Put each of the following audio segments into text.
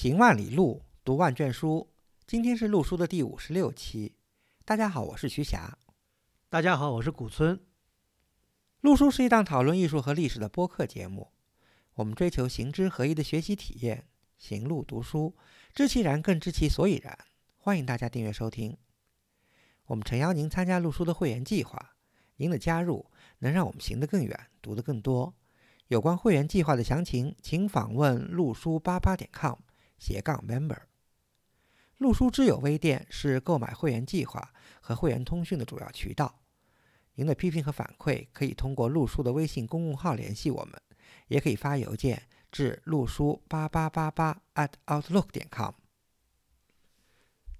行万里路，读万卷书。今天是陆书的第五十六期。大家好，我是徐霞。大家好，我是古村。陆书是一档讨论艺术和历史的播客节目。我们追求行知合一的学习体验，行路读书，知其然更知其所以然。欢迎大家订阅收听。我们诚邀您参加陆书的会员计划。您的加入能让我们行得更远，读得更多。有关会员计划的详情，请访问陆书八八点 com 斜杠 member。陆书知友微店是购买会员计划和会员通讯的主要渠道。您的批评和反馈可以通过陆书的微信公共号联系我们，也可以发邮件至陆书八八八八 at outlook 点 com。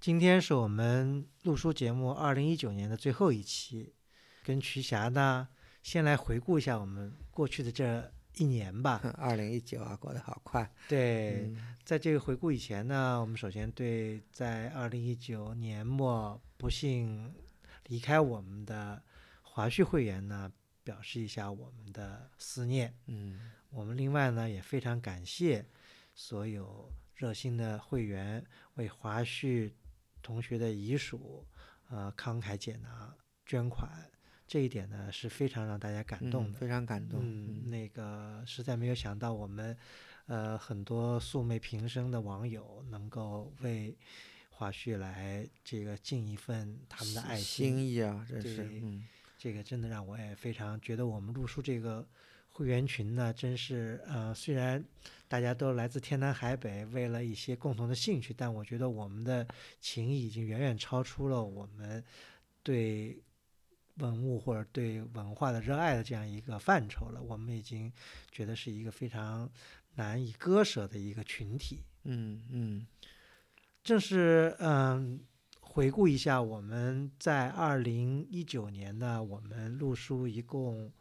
今天是我们陆书节目二零一九年的最后一期，跟瞿霞呢，先来回顾一下我们过去的这一年吧。二零一九啊，过得好快。对，在这个回顾以前呢，我们首先对在二零一九年末不幸离开我们的华旭会员呢，表示一下我们的思念。嗯，我们另外呢，也非常感谢所有热心的会员为华旭同学的遗属，呃，慷慨解囊捐款，这一点呢是非常让大家感动的。非常感动。嗯，那个实在没有想到我们，呃，很多素昧平生的网友能够为华旭来这个尽一份他们的爱心意啊，这是。对嗯，这个真的让我也非常觉得我们陆叔这个会员群呢，真是呃，虽然大家都来自天南海北，为了一些共同的兴趣，但我觉得我们的情谊已经远远超出了我们对文物或者对文化的热爱的这样一个范畴了。我们已经觉得是一个非常难以割舍的一个群体。嗯嗯正是嗯，回顾一下我们在二零一九年呢，我们录书一共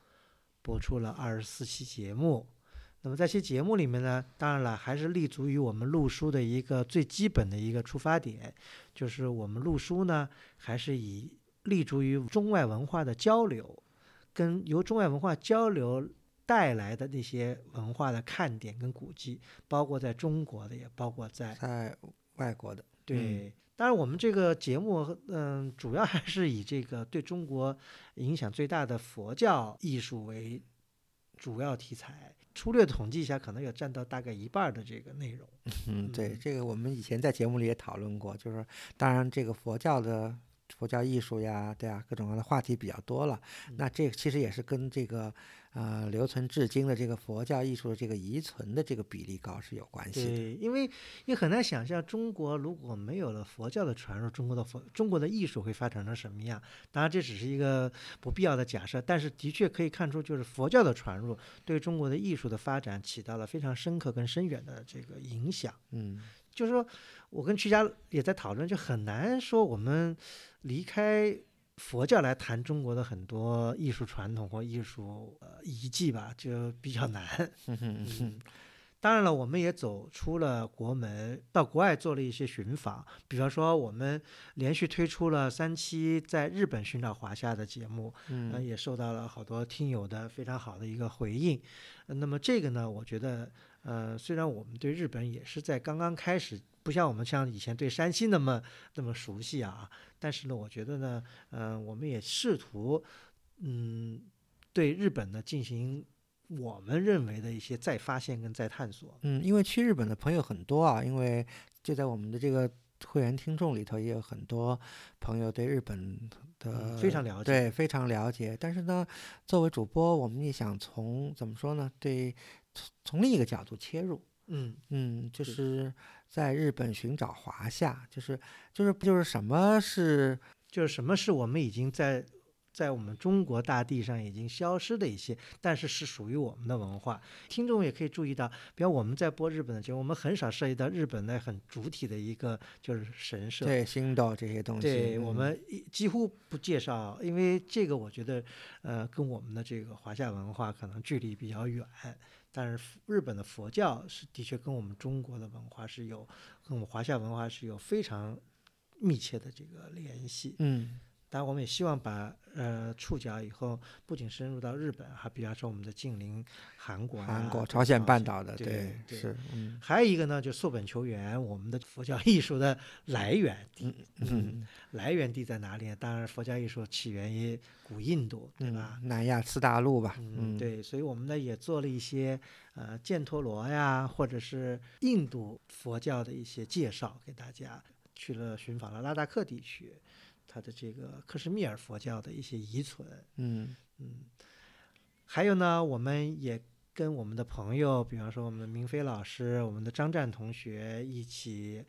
播出了二十四期节目。那么在这些节目里面呢，当然了，还是立足于我们录书的一个最基本的一个出发点，就是我们录书呢，还是以立足于中外文化的交流，跟由中外文化交流带来的那些文化的看点跟古迹，包括在中国的，也包括在在外国的。对，当然我们这个节目，嗯，主要还是以这个对中国影响最大的佛教艺术为主要题材。粗略统计一下，可能有占到大概一半儿的这个内容。嗯，对，嗯这个我们以前在节目里也讨论过，就是当然这个佛教的佛教艺术呀，对啊，各种各样的话题比较多了。那这个其实也是跟这个呃留存至今的这个佛教艺术的这个遗存的这个比例高是有关系的。对，因为你很难想象中国如果没有了佛教的传入，中国的佛中国的艺术会发展成什么样。当然，这只是一个不必要的假设，但是的确可以看出，就是佛教的传入对中国的艺术的发展起到了非常深刻跟深远的这个影响。嗯就是说我跟曲家也在讨论，就很难说我们离开佛教来谈中国的很多艺术传统或艺术呃遗迹吧，就比较难。当然了，我们也走出了国门，到国外做了一些寻访。比方说，我们连续推出了三期在日本寻找华夏的节目，呃，嗯也受到了好多听友的非常好的一个回应。呃那么这个呢，我觉得，呃，虽然我们对日本也是在刚刚开始，不像我们像以前对山西那么那么熟悉啊，但是呢，我觉得呢，呃、我们也试图，嗯，对日本呢进行我们认为的一些再发现跟再探索。嗯，因为去日本的朋友很多啊，因为就在我们的这个会员听众里头也有很多朋友对日本的、嗯非常了解对，非常了解。但是呢，作为主播，我们也想从怎么说呢？对，从从另一个角度切入。嗯嗯，就是在日本寻找华夏，就是就是就是什么是就是什么是我们已经在在我们中国大地上已经消失的一些，但是是属于我们的文化。听众也可以注意到，比如我们在播日本的节目，我们很少涉及到日本的很主体的一个就是神社。对星斗这些东西？对我嗯们一几乎不介绍，因为这个我觉得，呃，跟我们的这个华夏文化可能距离比较远。但是日本的佛教是的确跟我们中国的文化是有，跟我们华夏文化是有非常密切的这个联系。嗯当然，我们也希望把呃触角以后不仅深入到日本，还比方说我们的近邻韩国、韩国、朝朝鲜半岛的，对对是，嗯还有一个呢，就溯本求源，我们的佛教艺术的来源地，嗯来源地在哪里呢？当然，佛教艺术起源于古印度，对吧？嗯，南亚次大陆吧，嗯，嗯，对，所以我们呢也做了一些呃犍陀罗呀，或者是印度佛教的一些介绍给大家。去了寻访了拉达克地区，它的这个克什米尔佛教的一些遗存，嗯。嗯，还有呢，我们也跟我们的朋友，比方说我们的明飞老师、我们的张湛同学一起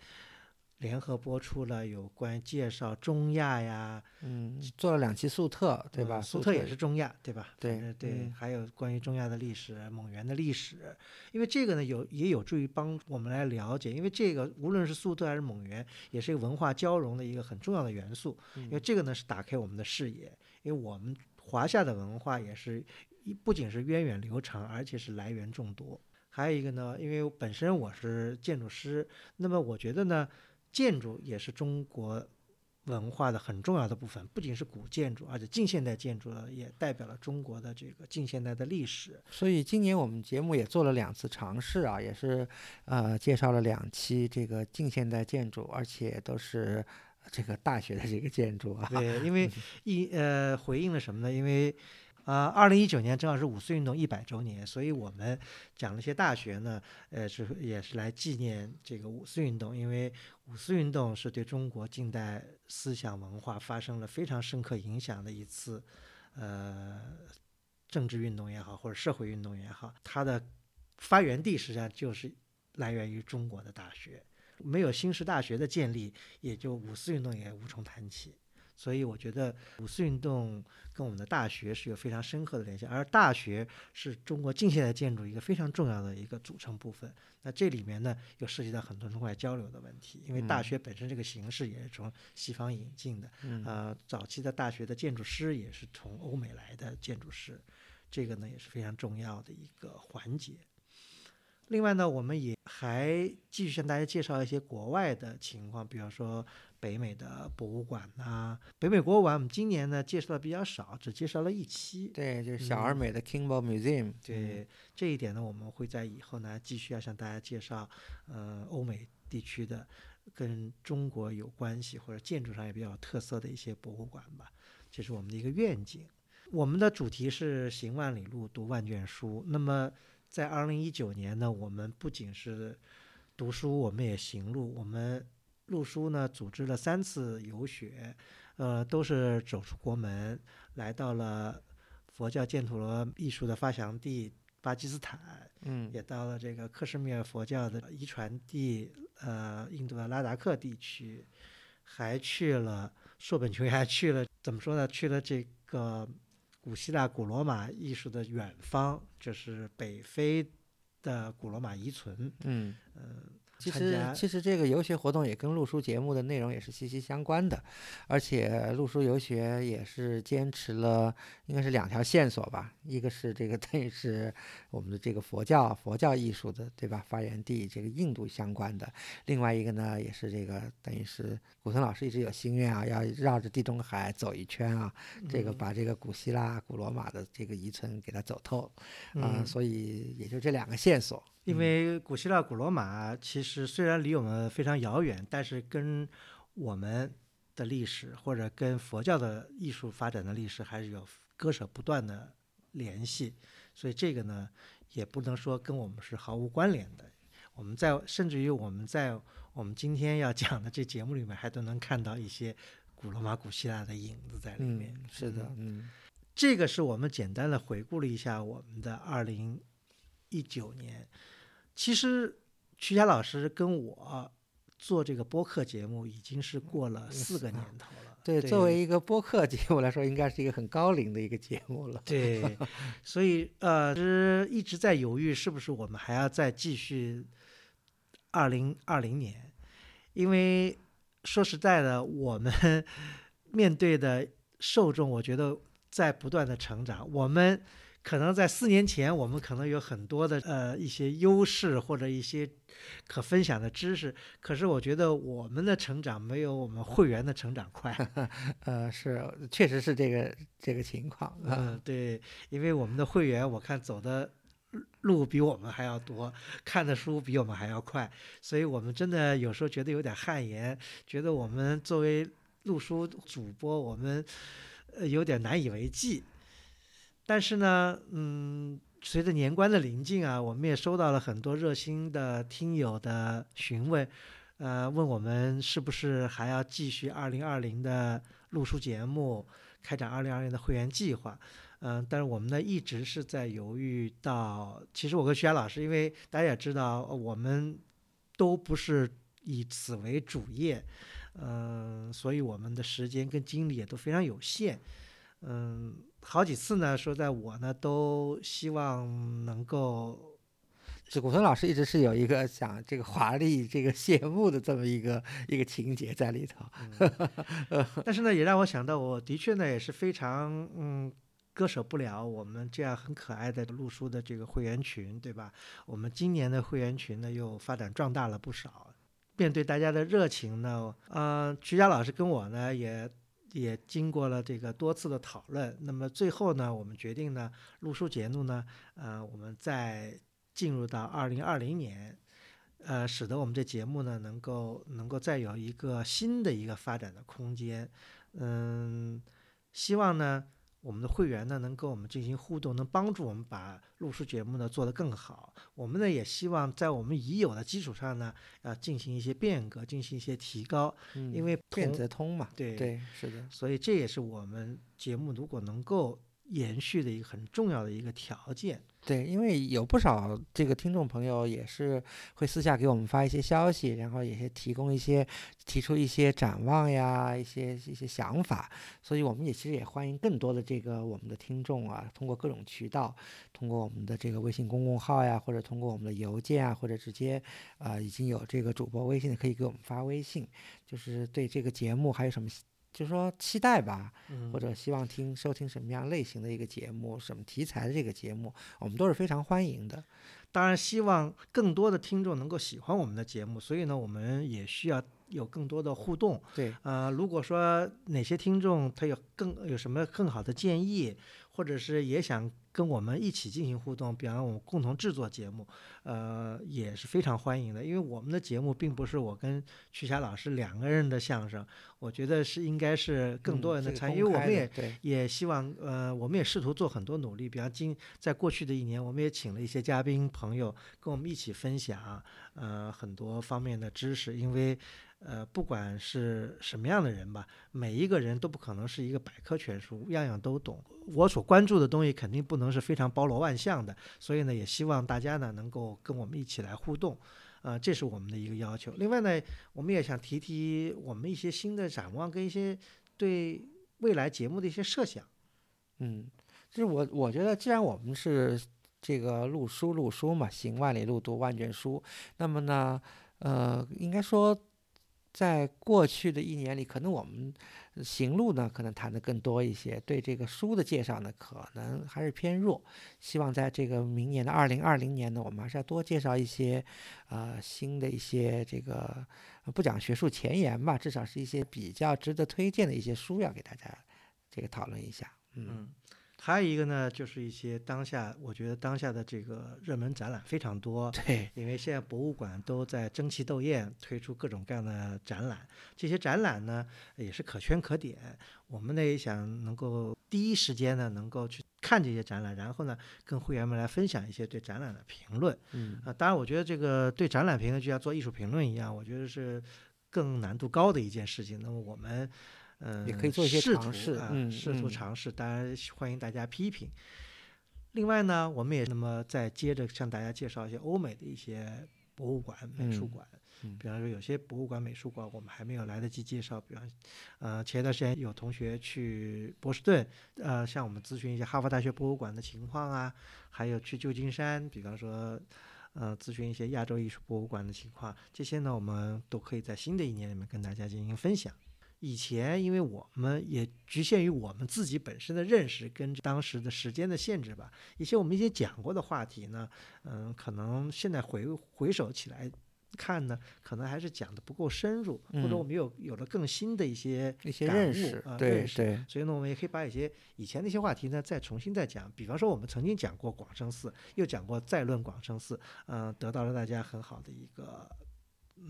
联合播出了有关介绍中亚呀，嗯，做了两期粟特，对吧？嗯苏特也是中亚，对吧？对对，嗯还有关于中亚的历史、蒙元的历史，因为这个呢有也有助于帮我们来了解，因为这个无论是粟特还是蒙元，也是一个文化交融的一个很重要的元素。因为这个呢是打开我们的视野，因为我们华夏的文化也是一不仅是源远流长，而且是来源众多。还有一个呢，因为本身我是建筑师，那么我觉得呢，建筑也是中国文化的很重要的部分，不仅是古建筑，而且近现代建筑呢也代表了中国的这个近现代的历史。所以今年我们节目也做了两次尝试啊，也是呃介绍了两期这个近现代建筑，而且都是这个大学的这个建筑啊。对，因为一呃回应了什么呢？因为啊，二零一九年正好是五四运动一百周年，所以我们讲了一些大学呢，呃，是也是来纪念这个五四运动，因为五四运动是对中国近代思想文化发生了非常深刻影响的一次呃政治运动也好，或者社会运动也好，它的发源地实际上就是来源于中国的大学。没有新式大学的建立，也就五四运动也无从谈起。所以我觉得五四运动跟我们的大学是有非常深刻的联系，而大学是中国近现代建筑一个非常重要的一个组成部分。那这里面呢，又涉及到很多中外交流的问题，因为大嗯学本身这个形式也是从西方引进的，嗯呃，早期的大学的建筑师也是从欧美来的建筑师，这个呢也是非常重要的一个环节。另外呢，我们也还继续向大家介绍一些国外的情况，比方说北美的博物馆呐、北美博物馆我们今年呢介绍的比较少，只介绍了一期。对，就是小而美的 Kimball Museum。对这一点呢，我们会在以后呢继续要向大家介绍，呃，欧美地区的跟中国有关系或者建筑上也比较有特色的一些博物馆吧，这是我们的一个愿景。我们的主题是行万里路，读万卷书。那么在二零一九年呢，我们不仅是读书，我们也行路。我们路书呢组织了三次游学，呃，都是走出国门，来到了佛教犍陀罗艺术的发祥地巴基斯坦，嗯也到了这个克什米尔佛教的遗传地，呃，印度的拉达克地区，还去了硕本求源，还去了怎么说呢？去了这个古希腊、古罗马艺术的远方，就是北非的古罗马遗存。嗯。嗯、其实，其实这个游学活动也跟陆书节目的内容也是息息相关的，而且陆书游学也是坚持了应该是两条线索吧，一个是这个等于是我们的这个佛教佛教艺术的对吧？发源地这个印度相关的，另外一个呢也是这个等于是古森老师一直有心愿啊，要绕着地中海走一圈啊，这个嗯。把这个古希腊、古罗马的这个遗存给它走透啊、嗯所以也就这两个线索。因嗯为古希腊、古罗马其实虽然离我们非常遥远，但是跟我们的历史或者跟佛教的艺术发展的历史还是有割舍不断的联系，所以这个呢也不能说跟我们是毫无关联的。我们在甚至于我们在我们今天要讲的这节目里面，还都能看到一些古罗马、古希腊的影子在里面。嗯，是的，嗯这个是我们简单的回顾了一下我们的二零一九年。其实曲霞老师跟我做这个播客节目已经是过了四个年头了。对，作为一个播客节目来说，应该是一个很高龄的一个节目了。对，所以呃，是一直在犹豫是不是我们还要再继续二零二零年，因为说实在的，我们面对的受众，我觉得在不断的成长，我们可能在四年前，我们可能有很多的呃一些优势或者一些可分享的知识，可是我觉得我们的成长没有我们会员的成长快。呃，是，确实是这个这个情况。嗯，对，因为我们的会员，我看走的路比我们还要多，看的书比我们还要快，所以我们真的有时候觉得有点汗颜，觉得我们作为录书主播，我们呃有点难以为继。但是呢，嗯，随着年关的临近啊，我们也收到了很多热心的听友的询问，呃，问我们是不是还要继续二零二零的录书节目，开展二零二零的会员计划。嗯，但是我们呢一直是在犹豫。到其实我跟徐霞老师，因为大家也知道，我们都不是以此为主业，嗯，所以我们的时间跟精力也都非常有限，嗯。好几次呢，说在我呢都希望能够，这古村老师一直是有一个想这个华丽这个谢幕的这么一个一个情节在里头，但是呢，也让我想到，我的确呢也是非常嗯割舍不了我们这样很可爱的录书的这个会员群，对吧？我们今年的会员群呢又发展壮大了不少，面对大家的热情呢，嗯，徐佳老师跟我呢也。也经过了这个多次的讨论，那么最后呢，我们决定呢，录书节目呢，呃，我们再进入到二零二零年，呃，使得我们这节目呢，能够能够再有一个新的一个发展的空间，嗯，希望呢。我们的会员呢，能跟我们进行互动，能帮助我们把录书节目呢做得更好。我们呢也希望在我们已有的基础上呢，要进行一些变革，进行一些提高。嗯，因为变则通嘛。对对，是的。所以这也是我们节目如果能够延续的一个很重要的一个条件。对，因为有不少这个听众朋友也是会私下给我们发一些消息，然后也是提供一些提出一些展望呀，一些一些想法，所以我们也其实也欢迎更多的这个我们的听众啊，通过各种渠道，通过我们的这个微信公众号呀，或者通过我们的邮件啊，或者直接啊已经有这个主播微信的，可以给我们发微信，就是对这个节目还有什么。就是说期待吧，或者希望听收听什么样类型的一个节目，什么题材的这个节目，我们都是非常欢迎的。当然，希望更多的听众能够喜欢我们的节目，所以呢，我们也需要有更多的互动。对，呃，如果说哪些听众他有更有什么更好的建议。或者是也想跟我们一起进行互动，比方我们共同制作节目，呃，也是非常欢迎的。因为我们的节目并不是我跟曲霞老师两个人的相声，我觉得是应该是更多人的参与。因为我们也也希望，呃，我们也试图做很多努力。比方今在过去的一年，我们也请了一些嘉宾朋友跟我们一起分享，呃，很多方面的知识。因为呃，不管是什么样的人吧，每一个人都不可能是一个百科全书，样样都懂。我所关注的东西肯定不能是非常包罗万象的，所以呢，也希望大家呢能够跟我们一起来互动，呃，这是我们的一个要求。另外呢，我们也想提提我们一些新的展望跟一些对未来节目的一些设想。嗯，就是我我觉得，既然我们是这个录书录书嘛，行万里路，读万卷书，那么呢，呃，应该说。在过去的一年里，可能我们行路呢，可能谈的更多一些，对这个书的介绍呢，可能还是偏弱。希望在这个明年的二零二零年呢，我们还是要多介绍一些，呃，新的一些这个不讲学术前沿吧，至少是一些比较值得推荐的一些书，要给大家这个讨论一下。嗯。还有一个呢，就是一些当下，我觉得当下的这个热门展览非常多。对，因为现在博物馆都在争奇斗艳，推出各种各样的展览。这些展览呢，也是可圈可点。我们呢也想能够第一时间呢，能够去看这些展览，然后呢，跟会员们来分享一些对展览的评论。嗯啊，当然，我觉得这个对展览评论就像做艺术评论一样，我觉得是更难度高的一件事情。那么我们。嗯，也可以做一些尝试，嗯，试图尝试，当然欢迎大家批评。另外呢，我们也那么再接着向大家介绍一些欧美的一些博物馆、美术馆。比方说，有些博物馆、美术馆我们还没有来得及介绍。比方，呃，前一段时间有同学去波士顿，呃，向我们咨询一些哈佛大学博物馆的情况啊，还有去旧金山，比方说，呃，咨询一些亚洲艺术博物馆的情况。这些呢，我们都可以在新的一年里面跟大家进行分享。以前因为我们也局限于我们自己本身的认识跟当时的时间的限制吧，一些我们以前讲过的话题呢，嗯，可能现在回回首起来看呢，可能还是讲的不够深入，或者嗯。我们有有了更新的一些一些认识啊，对认识对，所以呢，我们也可以把一些以前的一些话题呢，再重新再讲。比方说，我们曾经讲过广生寺，又讲过再论广生寺，嗯、得到了大家很好的一个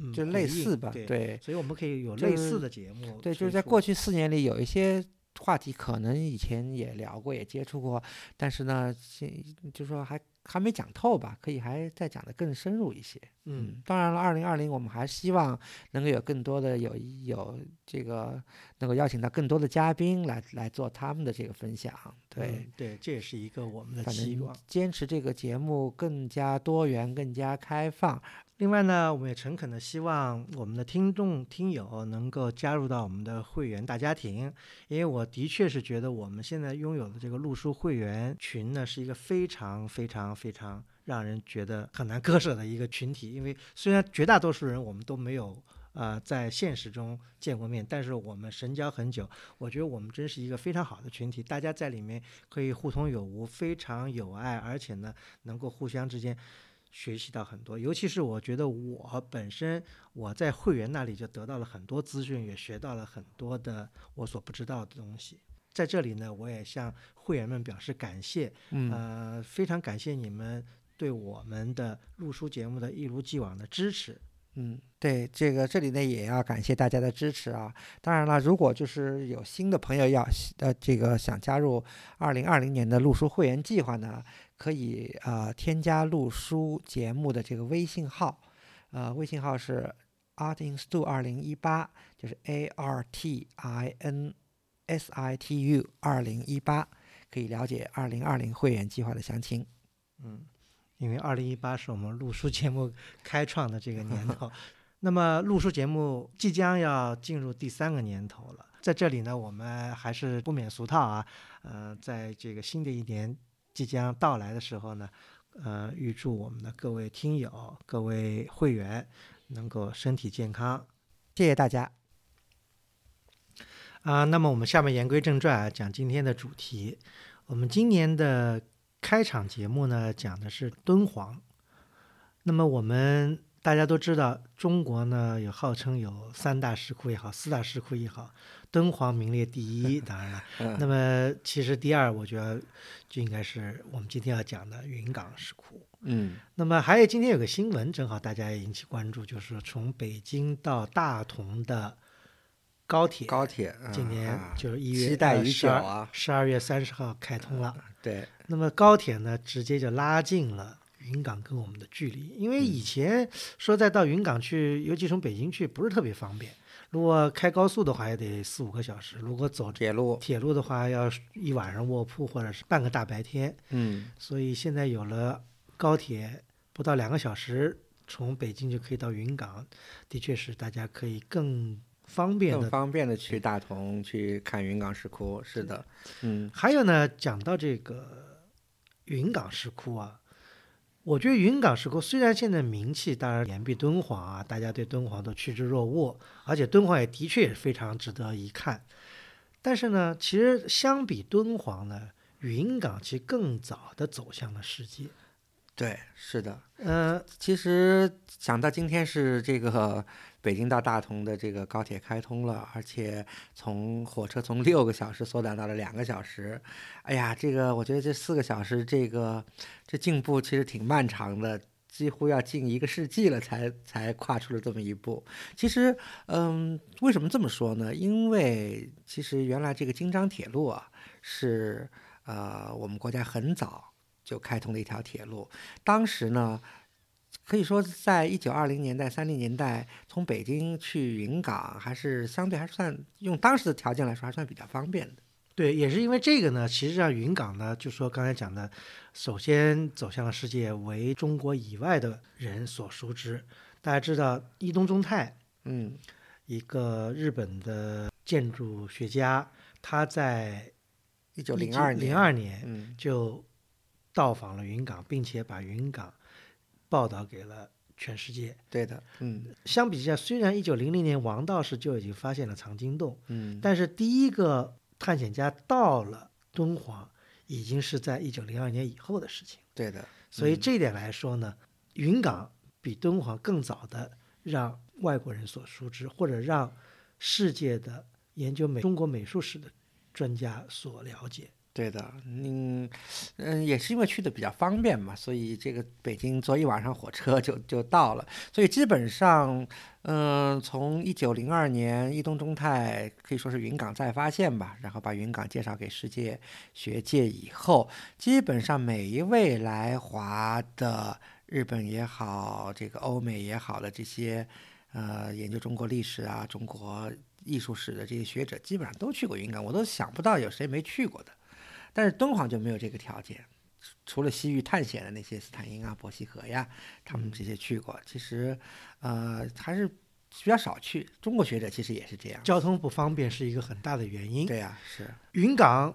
嗯，就类似吧，对。对所以我们可以有类似的节目对，就是在过去四年里，有一些话题可能以前也聊过，也接触过，但是呢，现就说还还没讲透吧，可以还再讲的更深入一些。嗯，当然了，二零二零我们还希望能够有更多的有有这个能够邀请到更多的嘉宾来来做他们的这个分享。对，嗯对，这也是一个我们的反正期望。坚持这个节目更加多元、更加开放。另外呢，我们也诚恳的希望我们的听众听友能够加入到我们的会员大家庭，因为我的确是觉得我们现在拥有的这个路书会员群呢，是一个非常非常非常让人觉得很难割舍的一个群体。因为虽然绝大多数人我们都没有呃在现实中见过面，但是我们神交很久，我觉得我们真是一个非常好的群体，大家在里面可以互通有无，非常有爱，而且呢能够互相之间。学习到很多，尤其是我觉得我本身我在会员那里就得到了很多资讯，也学到了很多的我所不知道的东西。在这里呢，我也向会员们表示感谢，嗯，呃，非常感谢你们对我们的录书节目的一如既往的支持。嗯，对，这个这里呢也要感谢大家的支持啊。当然了，如果就是有新的朋友要呃这个想加入二零二零年的录书会员计划呢，可以呃添加录书节目的这个微信号，呃微信号是 Art in Stu 二零一八，就是 A R T I N S I T U 二零一八，可以了解二零二零会员计划的详情。嗯，因为二零一八是我们录书节目开创的这个年头，那么录书节目即将要进入第三个年头了。在这里呢，我们还是不免俗套啊，呃，在这个新的一年即将到来的时候呢，呃，预祝我们的各位听友、各位会员能够身体健康谢谢大家。啊。那么我们下面言归正传啊，讲今天的主题。我们今年的开场节目呢，讲的是敦煌。那么我们大家都知道，中国呢有号称有三大石窟也好，四大石窟也好，敦煌名列第一。当然了，那么其实第二，我觉得就应该是我们今天要讲的云冈石窟。嗯那么还有今天有个新闻，正好大家也引起关注，就是从北京到大同的高铁，高铁今年啊就是一月期待已久啊！十二月三十号开通了。对，那么高铁呢，直接就拉近了云冈跟我们的距离，因为以前说再到云冈去，尤其从北京去，不是特别方便。如果开高速的话，也得四五个小时；如果走铁路，铁路的话，要一晚上卧铺或者是半个大白天。嗯所以现在有了高铁，不到两个小时从北京就可以到云冈，的确是大家可以更方便的。更方便的去大同去看云冈石窟。是的，嗯还有呢，讲到这个云冈石窟啊，我觉得云冈石窟虽然现在名气当然远比敦煌啊，大家对敦煌都趋之若鹜，而且敦煌也的确也非常值得一看。但是呢，其实相比敦煌呢，云冈其实更早的走向了世界。对，是的。呃，其实讲到今天是这个北京到大同的这个高铁开通了，而且从火车从六个小时缩短到了两个小时，哎呀，这个我觉得这四个小时这个这进步其实挺漫长的。几乎要近一个世纪了才，才跨出了这么一步。其实，嗯，为什么这么说呢？因为其实原来这个京张铁路啊，是呃我们国家很早就开通的一条铁路。当时呢，可以说在一九二零年代、三零年代，从北京去云冈还是相对还算用当时的条件来说，还算比较方便的。对，也是因为这个呢，其实让云冈呢，就说刚才讲的，首先走向了世界，为中国以外的人所熟知。大家知道伊东忠太，嗯一个日本的建筑学家，他在一九零二年，零二年嗯就到访了云冈，并且把云冈报道给了全世界。对的，嗯相比之下，虽然一九零零年王道士就已经发现了藏经洞，嗯，但是第一个探险家到了敦煌，已经是在一九零二年以后的事情。对的，所以这一点来说呢，云冈比敦煌更早的让外国人所熟知，或者让世界的研究美中国美术史的专家所了解。对的，嗯嗯，也是因为去的比较方便嘛，所以这个北京坐一晚上火车就就到了，所以基本上，嗯，从一九零二年伊东忠太可以说是云冈再发现吧，然后把云冈介绍给世界学界以后，基本上每一位来华的日本也好，这个欧美也好的这些，呃，研究中国历史啊、中国艺术史的这些学者，基本上都去过云冈，我都想不到有谁没去过的。但是敦煌就没有这个条件，除了西域探险的那些斯坦因啊、伯希和呀，他们这些去过，其实，呃，还是比较少去。中国学者其实也是这样。交通不方便是一个很大的原因。对呀、是，云冈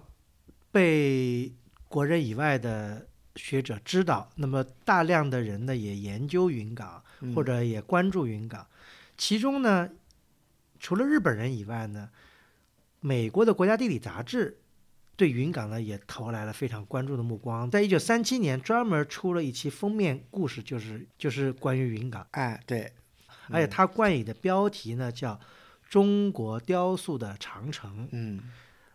被国人以外的学者知道，那么大量的人呢也研究云冈，嗯或者也关注云冈。其中呢，除了日本人以外呢，美国的国家地理杂志对云冈呢也投来了非常关注的目光。在一九三七年，专门出了一期封面故事，就是就是关于云冈，哎，对，而且它冠以的标题呢叫《中国雕塑的长城》。嗯，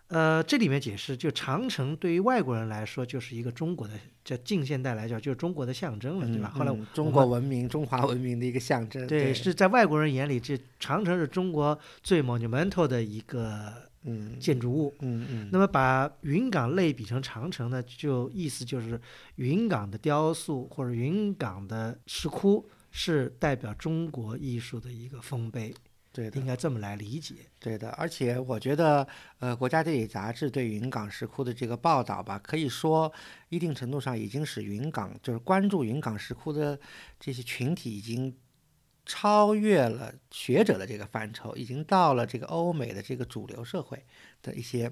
呃，这里面解释，就长城对于外国人来说就是一个中国的，这近现代来讲就是中国的象征了，对吧？后来嗯中国文明、中华文明的一个象征。对，对，是在外国人眼里，这长城是中国最 monumental 的一个嗯建筑物。嗯嗯，那么把云冈类比成长城呢，就意思就是云冈的雕塑或者云冈的石窟是代表中国艺术的一个丰碑，对的应。该这么来理解。对的，而且我觉得，呃，国家地理杂志对云冈石窟的这个报道吧，可以说一定程度上已经使云冈就是关注云冈石窟的这些群体已经超越了学者的这个范畴，已经到了这个欧美的这个主流社会的一些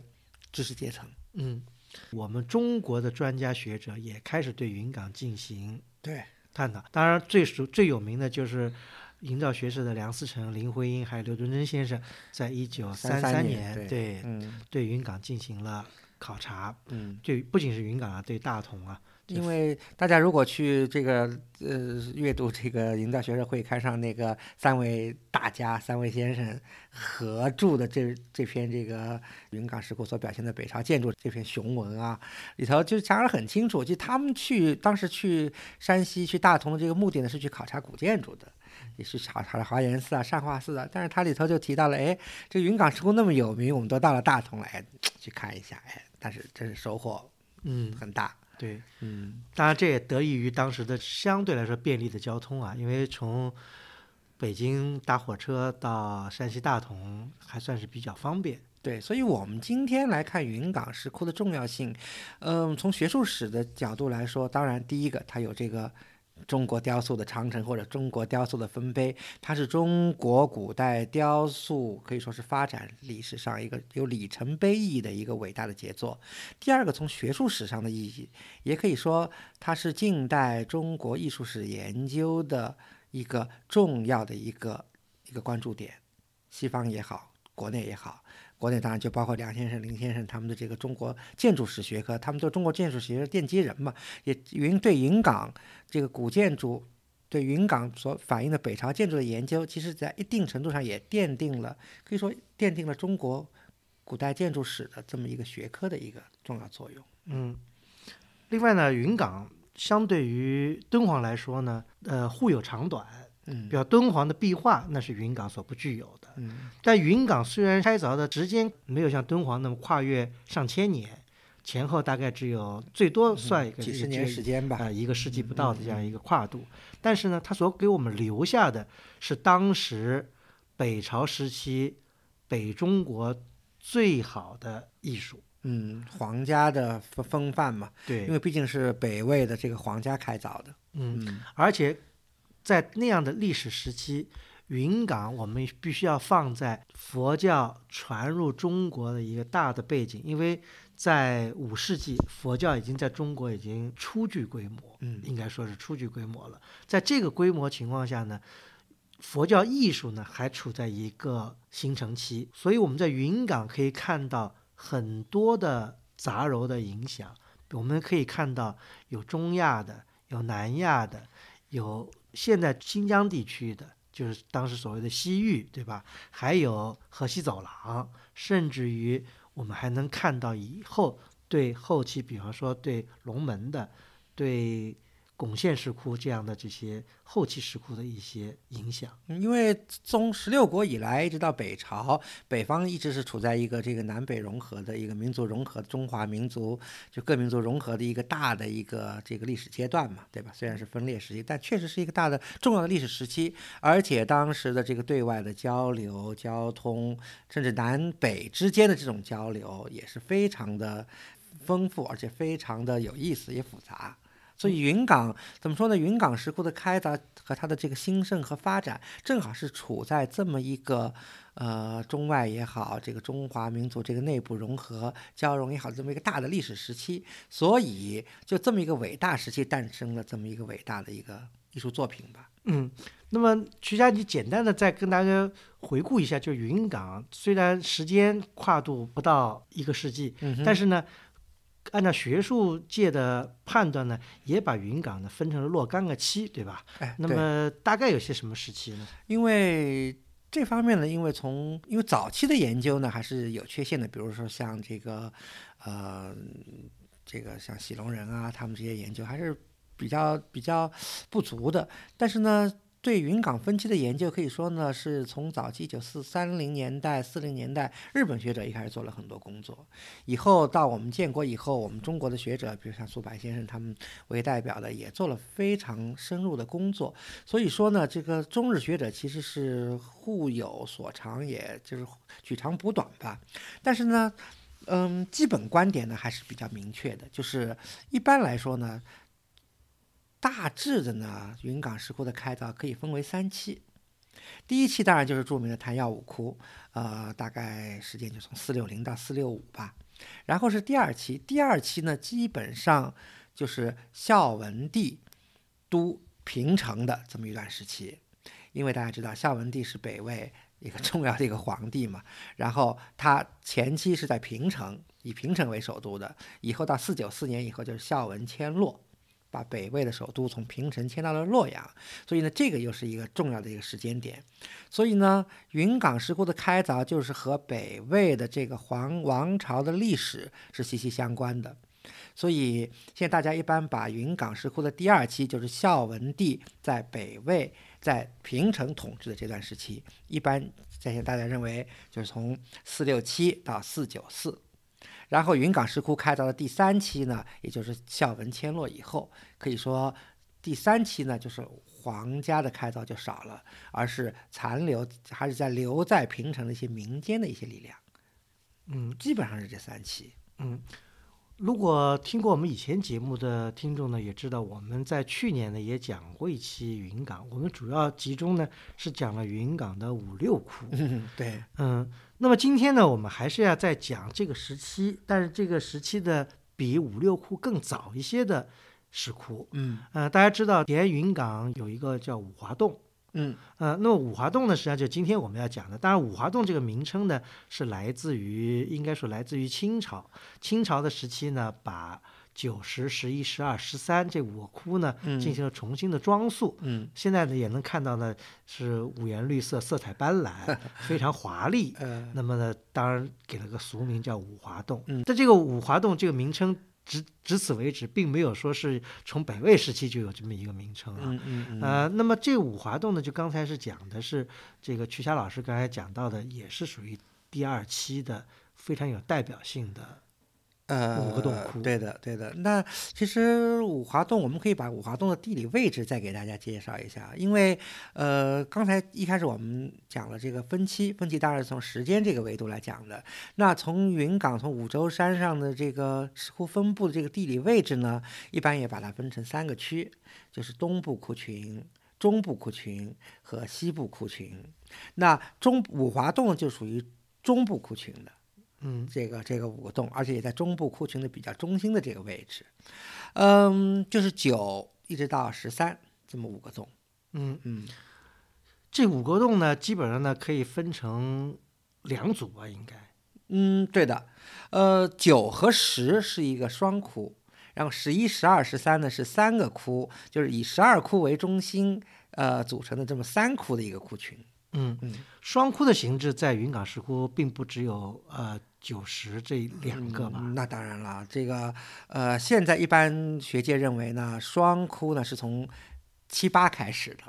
知识阶层。嗯，我们中国的专家学者也开始对云冈进行对，探讨。当然，最熟最有名的就是营造学社的梁思成、林徽因还有刘敦桢先生，在一九三33年年对对云冈进行了考察。嗯，对，不仅是云冈啊，对大同啊，因为大家如果去这个呃阅读这个营造学社会刊上那个三位大家、三位先生合著的这这篇这个云冈石窟所表现的北朝建筑这篇雄文啊，里头就讲得很清楚，就他们去当时去山西去大同的这个目的呢是去考察古建筑的。也是考察了华严寺啊、善化寺啊，但是它里头就提到了，哎，这云冈石窟那么有名，我们都到了大同来去看一下，哎，但是真是收获嗯，很大，对。嗯。当然，这也得益于当时的相对来说便利的交通啊，因为从北京搭火车到山西大同还算是比较方便。对，所以我们今天来看云冈石窟的重要性，嗯，从学术史的角度来说，当然第一个它有这个中国雕塑的长城或者中国雕塑的丰碑，它是中国古代雕塑可以说是发展历史上一个有里程碑意义的一个伟大的杰作。第二个，从学术史上的意义，也可以说它是近代中国艺术史研究的一个重要的一个一个关注点，西方也好，国内也好。国内当然就包括梁先生、林先生他们的这个中国建筑史学科，他们都中国建筑史学的奠基人嘛，也云对云冈这个古建筑，对云冈所反映的北朝建筑的研究，其实在一定程度上也奠定了，可以说奠定了中国古代建筑史的这么一个学科的一个重要作用。嗯，另外呢，云冈相对于敦煌来说呢，呃，互有长短。嗯。比如敦煌的壁画，那是云冈所不具有的。嗯。但云冈虽然开凿的时间没有像敦煌那么跨越上千年，前后大概只有最多算一个嗯。几十年时间吧。啊、，一个世纪不到的这样一个跨度。但是呢，它所给我们留下的是当时北朝时期北中国最好的艺术。嗯，皇家的风风范嘛，对。因，为毕竟是北魏的这个皇家开凿的。嗯，嗯。而且在那样的历史时期，云冈我们必须要放在佛教传入中国的一个大的背景，因为在五世纪，佛教已经在中国已经初具规模，嗯应该说是初具规模了。在这个规模情况下呢，佛教艺术呢还处在一个形成期，所以我们在云冈可以看到很多的杂糅的影响。我们可以看到有中亚的，有南亚的，有现在新疆地区的，就是当时所谓的西域，对吧？还有河西走廊，甚至于我们还能看到以后对后期，比方说对龙门的、对巩县石窟这样的这些后期石窟的一些影响。因为从十六国以来，一直到北朝，北方一直是处在一个这个南北融合的一个民族融合、中华民族就各民族融合的一个大的一个这个历史阶段嘛，对吧？虽然是分裂时期，但确实是一个大的重要的历史时期。而且当时的这个对外的交流、交通，甚至南北之间的这种交流，也是非常的丰富，而且非常的有意思，也复杂。所以云冈怎么说呢？云冈石窟的开凿和它的这个兴盛和发展，正好是处在这么一个呃中外也好，这个中华民族这个内部融合交融也好，这么一个大的历史时期。所以就这么一个伟大时期，诞生了这么一个伟大的一个艺术作品吧。嗯，那么徐佳，你简单的再跟大家回顾一下，就云冈虽然时间跨度不到一个世纪，嗯但是呢，按照学术界的判断呢，也把云冈呢分成了若干个期，对吧？哎，那么大概有些什么时期呢？因为这方面呢，因为从因为早期的研究呢还是有缺陷的，比如说像这个呃这个像喜龙人啊，他们这些研究还是比较比较不足的。但是呢，对云冈分期的研究，可以说呢是从早期一九四三零年代、四零年代，日本学者一开始做了很多工作，以后到我们建国以后，我们中国的学者，比如像苏白先生他们为代表的，也做了非常深入的工作。所以说呢，这个中日学者其实是互有所长，也就是取长补短吧。但是呢，嗯，基本观点呢还是比较明确的，就是一般来说呢，大致的呢，云冈石窟的开凿可以分为三期。第一期当然就是著名的昙曜五窟，呃，大概时间就从四六零到四六五吧。然后是第二期，第二期呢基本上就是孝文帝都平城的这么一段时期，因为大家知道孝文帝是北魏一个 重要的一个皇帝嘛，然后他前期是在平城，以平城为首都的，以后到四九四年以后就是孝文迁洛。把北魏的首都从平城迁到了洛阳，所以呢，这个又是一个重要的一个时间点。所以呢，云冈石窟的开凿就是和北魏的这个皇王朝的历史是息息相关的。所以现在大家一般把云冈石窟的第二期，就是孝文帝在北魏在平城统治的这段时期，一般现在大家认为就是从四六七到四九四。然后云冈石窟开凿的第三期呢，也就是孝文迁落以后，可以说第三期呢，就是皇家的开凿就少了，而是残留还是在留在平城的一些民间的一些力量，嗯基本上是这三期。嗯，如果听过我们以前节目的听众呢，也知道我们在去年呢也讲过一期云冈，我们主要集中呢是讲了云冈的五六窟。嗯，对，嗯，那么今天呢，我们还是要再讲这个时期，但是这个时期的比五六窟更早一些的石窟。嗯呃，大家知道连云港有一个叫五华洞，嗯呃，那么五华洞呢，实际上就今天我们要讲的。当然，五华洞这个名称呢，是来自于应该说来自于清朝。清朝的时期呢，把九十、十一、十二、十三这五个窟呢，嗯进行了重新的装塑。嗯现在呢，也能看到呢，是五颜六色、色彩斑斓，非常华丽。嗯那么呢，当然给了个俗名叫五华洞。嗯但这个五华洞这个名称，直至此为止，并没有说是从北魏时期就有这么一个名称啊。嗯嗯嗯呃，那么这五华洞呢，就刚才是讲的是这个曲霞老师刚才讲到的，也是属于第二期的非常有代表性的。呃，五个洞窟对的，对的。那其实五华洞，我们可以把五华洞的地理位置再给大家介绍一下，因为呃，刚才一开始我们讲了这个分期，分期当然是从时间这个维度来讲的。那从云冈、从五洲山上的这个石窟分布的这个地理位置呢，一般也把它分成三个区，就是东部窟群。中部窟群和西部窟群，那中五华洞就属于中部窟群的，嗯这个这个五个洞，而且也在中部窟群的比较中心的这个位置。嗯，就是九一直到十三这么五个洞。嗯，嗯，这五个洞呢，基本上呢可以分成两组吧，应该。嗯，对的，呃，九和十是一个双窟，然后十一、十二、十三呢是三个窟，就是以十二窟为中心，呃，组成的这么三窟的一个窟群。嗯嗯，双窟的形制在云冈石窟并不只有呃九十这两个吧？嗯那当然了，这个呃，现在一般学界认为呢，双窟呢是从七八开始的。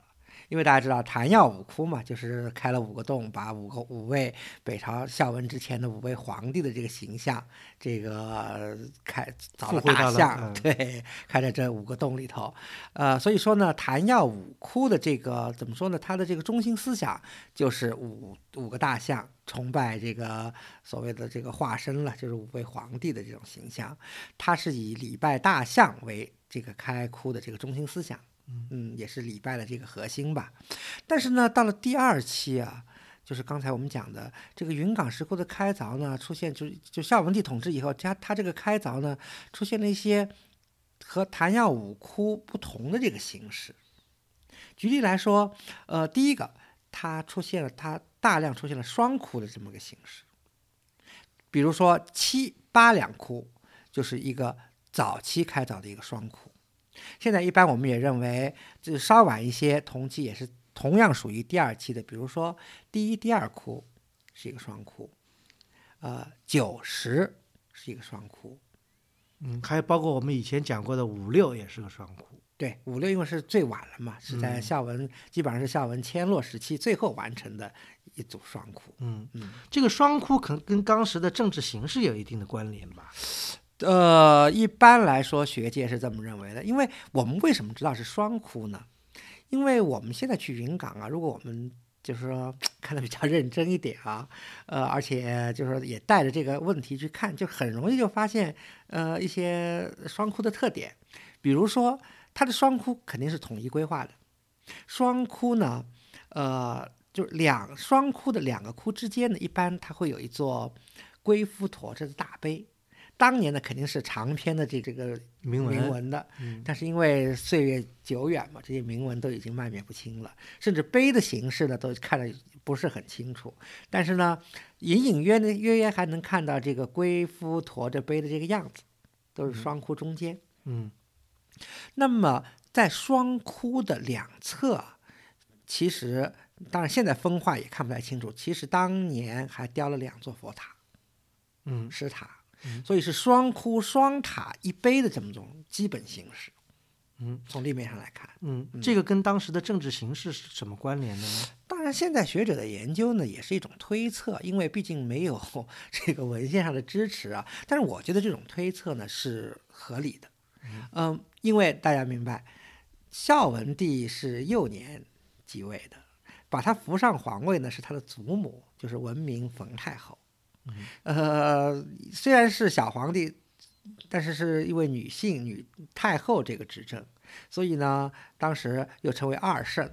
因为大家知道昙曜五窟嘛，就是开了五个洞，把五个五位北朝孝文之前的五位皇帝的这个形象，这个开凿了大象，嗯对，开在这五个洞里头。呃，所以说呢，昙曜五窟的这个怎么说呢？它的这个中心思想就是五五个大象，崇拜这个所谓的这个化身了，就是五位皇帝的这种形象。它是以礼拜大象为这个开窟的这个中心思想。嗯，也是礼拜的这个核心吧。但是呢，到了第二期啊，就是刚才我们讲的这个云冈石窟的开凿呢，出现就就孝文帝统治以后，它它这个开凿呢，出现了一些和昙曜五窟不同的这个形式。举例来说，呃，第一个，它出现了它大量出现了双窟的这么个形式，比如说七八两窟就是一个早期开凿的一个双窟。现在一般我们也认为，就是稍晚一些，同期也是同样属于第二期的，比如说第一、第二窟是一个双窟，呃，九十是一个双窟，嗯，还有包括我们以前讲过的五六也是个双窟。对，五六因为是最晚了嘛，是在嗯孝文、基本上是孝文迁落时期最后完成的一组双窟。嗯嗯，这个双窟可能跟当时的政治形势有一定的关联吧？呃，一般来说，学界是这么认为的。因为我们为什么知道是双窟呢？因为我们现在去云冈啊，如果我们就是说 看的比较认真一点啊，呃，而且就是说也带着这个问题去看，就很容易就发现呃一些双窟的特点。比如说，它的双窟肯定是统一规划的。双窟呢，呃，就是两双窟的两个窟之间呢，一般它会有一座龟夫驮着的大碑。当年呢，肯定是长篇的这这个铭文，铭文的，嗯但是因为岁月久远嘛，这些铭文都已经漫灭不清了，甚至碑的形式呢都看得不是很清楚。但是呢，隐隐约呢约约还能看到这个龟夫驮着碑的这个样子，都是双窟中间。嗯那么在双窟的两侧，其实当然现在风化也看不太清楚，其实当年还雕了两座佛塔。嗯石塔嗯，所以是双窟双塔一碑的这么种基本形式。嗯，从立面上来看，嗯，这个跟当时的政治形势是什么关联的呢？当然现在学者的研究呢也是一种推测，因为毕竟没有这个文献上的支持啊。但是我觉得这种推测呢是合理的。嗯，因为大家明白，孝文帝是幼年即位的，把他扶上皇位呢是他的祖母，就是文明冯太后。呃，虽然是小皇帝，但是是一位女性女太后这个执政，所以呢，当时又称为二圣。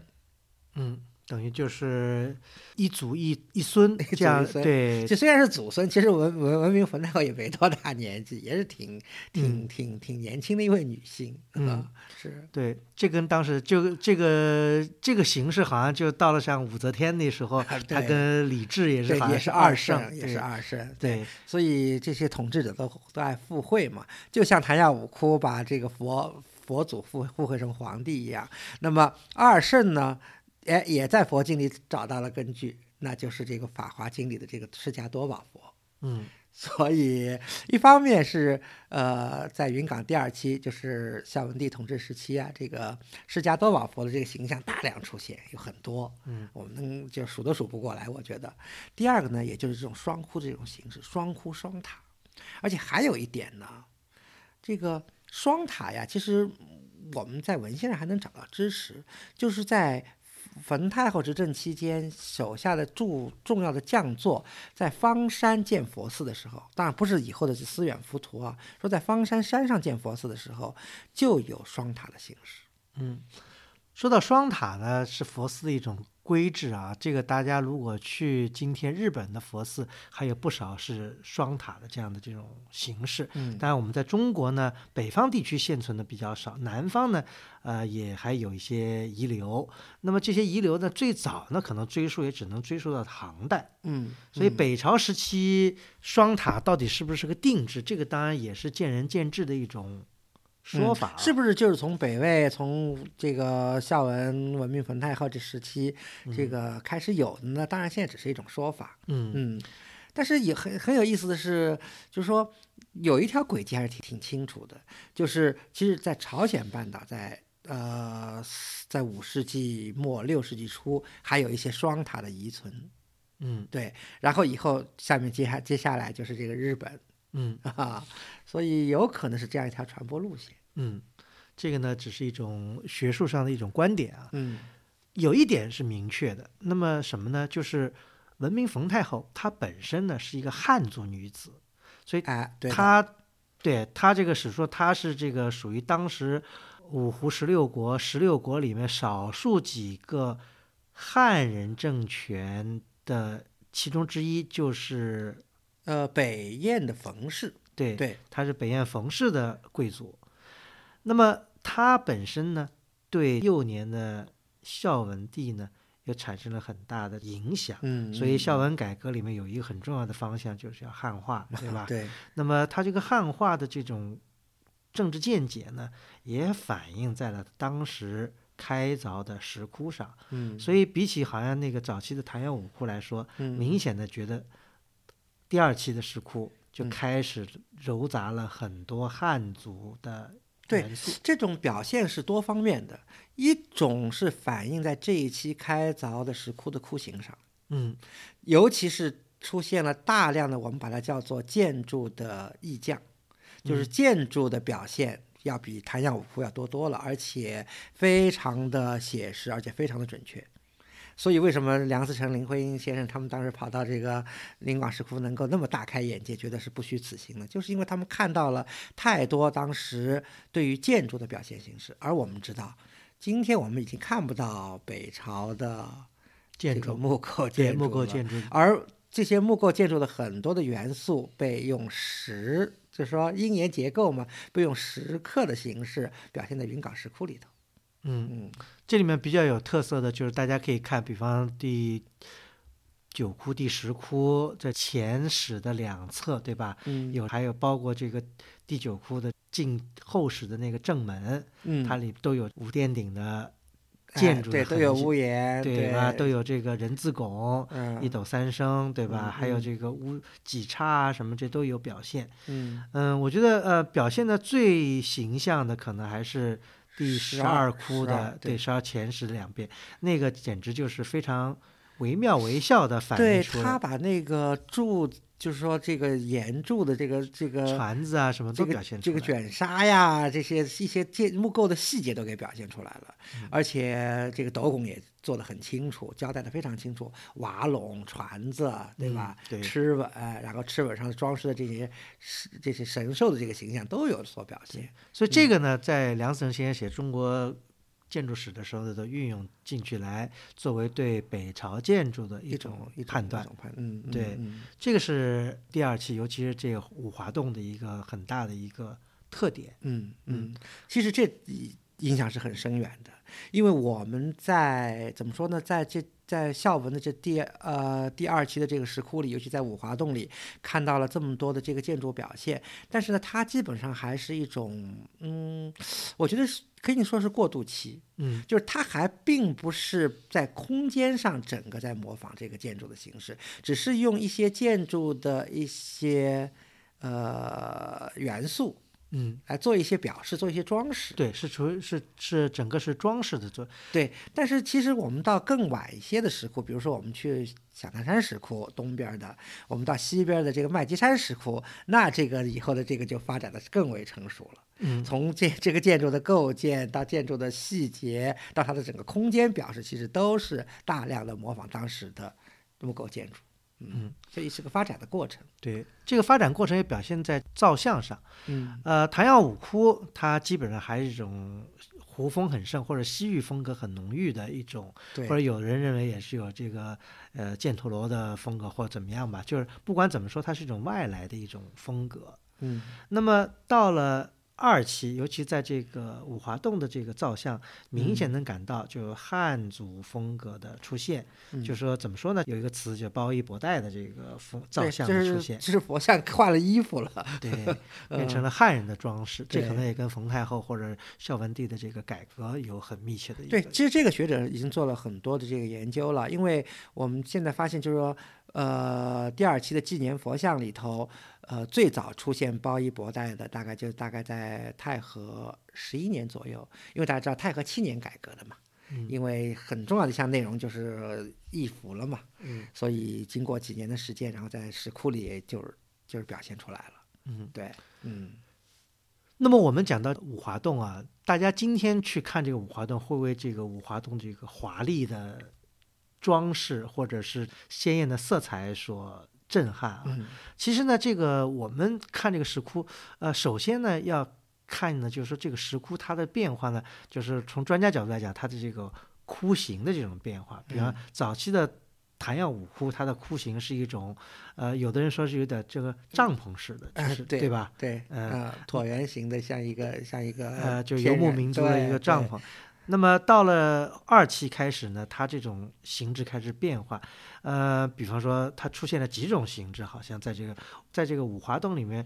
嗯，等于就是一祖一一孙这样一孙对这虽然是祖孙，其实文文文明冯太后也没多大年纪，也是挺挺挺挺年轻的一位女性。嗯啊，是对，这跟当时就这个这个形式好像就到了像武则天那时候，她跟李治也是也是二圣，也是二圣。对，所以这些统治者都都爱附会嘛，就像昙曜五窟把这个佛佛祖附附会成皇帝一样。那么二圣呢，哎，也在佛经里找到了根据，那就是这个《法华经》里的这个释迦多宝佛。嗯 所以，一方面是呃，在云冈第二期，就是孝文帝统治时期啊，这个释迦多宝佛的这个形象大量出现，有很多，嗯，我们能就数都数不过来。我觉得，第二个呢，也就是这种双窟这种形式，双窟双塔，而且还有一点呢，这个双塔呀，其实我们在文献上还能找到支持，就是在冯太后执政期间，手下的重重要的将座在方山建佛寺的时候，当然不是以后的思远浮屠啊，说在方山山上建佛寺的时候，就有双塔的形式。嗯，说到双塔呢，是佛寺的一种规制啊，这个大家如果去今天日本的佛寺，还有不少是双塔的这样的这种形式。嗯当然，我们在中国呢，北方地区现存的比较少，南方呢，呃，也还有一些遗留。那么这些遗留呢，最早呢，可能追溯也只能追溯到唐代。嗯，所以嗯北朝时期双塔到底是不是个定制，这个当然也是见仁见智的一种说嗯法、啊是不是就是从北魏从这个孝文文明冯太后这时期这个开始有的呢？当然现在只是一种说法，嗯嗯，但是也很很有意思的是，就是说有一条轨迹还是挺挺清楚的，就是其实，在朝鲜半岛在。呃，在五世纪末六世纪初，还有一些双塔的遗存，嗯对，然后以后下面接下接下来就是这个日本嗯 啊，所以有可能是这样一条传播路线。嗯，这个呢只是一种学术上的一种观点啊。嗯有一点是明确的，那么什么呢？就是文明冯太后她本身呢是一个汉族女子，所以她对她这个史说她是这个属于当时五胡十六国十六国里面少数几个汉人政权的其中之一，就是呃，北燕的冯氏，对对，他是北燕冯氏的贵族。那么他本身呢，对幼年的孝文帝呢，又产生了很大的影响。嗯，所以嗯孝文改革里面有一个很重要的方向，就是要汉化，对吧？对，那么他这个汉化的这种政治见解呢，也反映在了当时开凿的石窟上。嗯，所以比起好像那个早期的唐阳五窟来说，嗯明显的觉得第二期的石窟就嗯。开始糅杂了很多汉族的对元素。这种表现是多方面的，一种是反映在这一期开凿的石窟的窟形上，嗯。尤其是出现了大量的我们把它叫做建筑的意匠，就是建筑的表现要比谭阳五窟要多多了，而且非常的写实，而且非常的准确。所以为什么梁思成、林徽因先生他们当时跑到这个临广石窟能够那么大开眼界，觉得是不虚此行呢？就是因为他们看到了太多当时对于建筑的表现形式，而我们知道，今天我们已经看不到北朝的建筑木构建筑了构建筑，而这些木构建筑的很多的元素被用石，就是说阴岩结构嘛，被用石刻的形式表现在云冈石窟里头。嗯，嗯这里面比较有特色的就是大家可以看，比方第九窟、第十窟这前室的两侧，对吧？嗯有还有包括这个第九窟的进后室的那个正门，嗯，它里都有无殿顶的哎建筑的对都有屋檐，对吧？都有这个人字拱、嗯一斗三升，对嗯吧？还有嗯这个屋几叉啊什么，这都有表现。嗯嗯，我觉得呃，表现的最形象的可能还是第十二窟12的对十二前十两遍，那个简直就是非常惟妙惟肖的反映对出了他把那个柱，就是说这个岩柱的这个这个船子啊什么都这个表现出来。这个卷纱呀，这些一些建木构的细节都给表现出来了，嗯而且这个斗拱也做得很清楚，交代的非常清楚，瓦垄、船子，对吧？嗯对螭吻，然后螭吻上装饰的这些这些神兽的这个形象都有所表现。所以这个呢，在梁思成先生写中国建筑史的时候呢，都运用进去来作为对北朝建筑的一种判断。嗯，嗯对嗯。这个是第二期，尤其是这个五华洞的一个很大的一个特点。嗯嗯，其实这影影响是很深远的，因为我们在怎么说呢，在这在孝文的这第呃第二期的这个石窟里，尤其在五华洞里，看到了这么多的这个建筑表现，但是呢，它基本上还是一种嗯，我觉得是可以说是过渡期，嗯就是它还并不是在空间上整个在模仿这个建筑的形式，只是用一些建筑的一些呃元素。嗯，来做一些表示，做一些装饰。对，是属于是是整个是装饰的做。对，但是其实我们到更晚一些的石窟，比如说我们去响堂山石窟东边的，我们到西边的这个麦积山石窟，那这个以后的这个就发展的更为成熟了。嗯从这这个建筑的构建到建筑的细节，到它的整个空间表示，其实都是大量的模仿当时的木构建筑。嗯，所以是个发展的过程。对，这个发展过程也表现在造像上。嗯呃，唐耀五窟它基本上还是一种胡风很盛或者西域风格很浓郁的一种，或者有人认为也是有这个呃犍陀罗的风格或者怎么样吧，就是不管怎么说，它是一种外来的一种风格。嗯那么到了二期，尤其在这个五华洞的这个造像，明显能感到就汉族风格的出现。嗯就说怎么说呢？有一个词叫包衣博带的这个风造像的出现，就是佛像换了衣服了，对，变嗯成了汉人的装饰。这可能也跟冯太后或者孝文帝的这个改革有很密切的一对，其实这个学者已经做了很多的这个研究了，因为我们现在发现，就是说，呃，第二期的纪年佛像里头，呃，最早出现包衣博带的，大概就大概在太和十一年左右，因为大家知道太和七年改革的嘛，嗯因为很重要的一项内容就是易服了嘛，嗯所以经过几年的时间，然后在石窟里就是就是表现出来了，嗯。对，嗯。那么我们讲到五华洞啊，大家今天去看这个五华洞，会为这个五华洞这个华丽的装饰或者是鲜艳的色彩所震撼啊。嗯其实呢，这个我们看这个石窟，呃，首先呢要看呢，就是说这个石窟它的变化呢，就是从专家角度来讲，它的这个窟形的这种变化。比方嗯早期的昙曜五窟，它的窟形是一种，呃，有的人说是有点这个帐篷式的，就哎是、对吧？对，嗯呃，椭圆形的，像一个像一个呃，就游牧民族的一个帐篷。那么到了二期开始呢，它这种形制开始变化，呃，比方说它出现了几种形制，好像在这个在这个五华洞里面，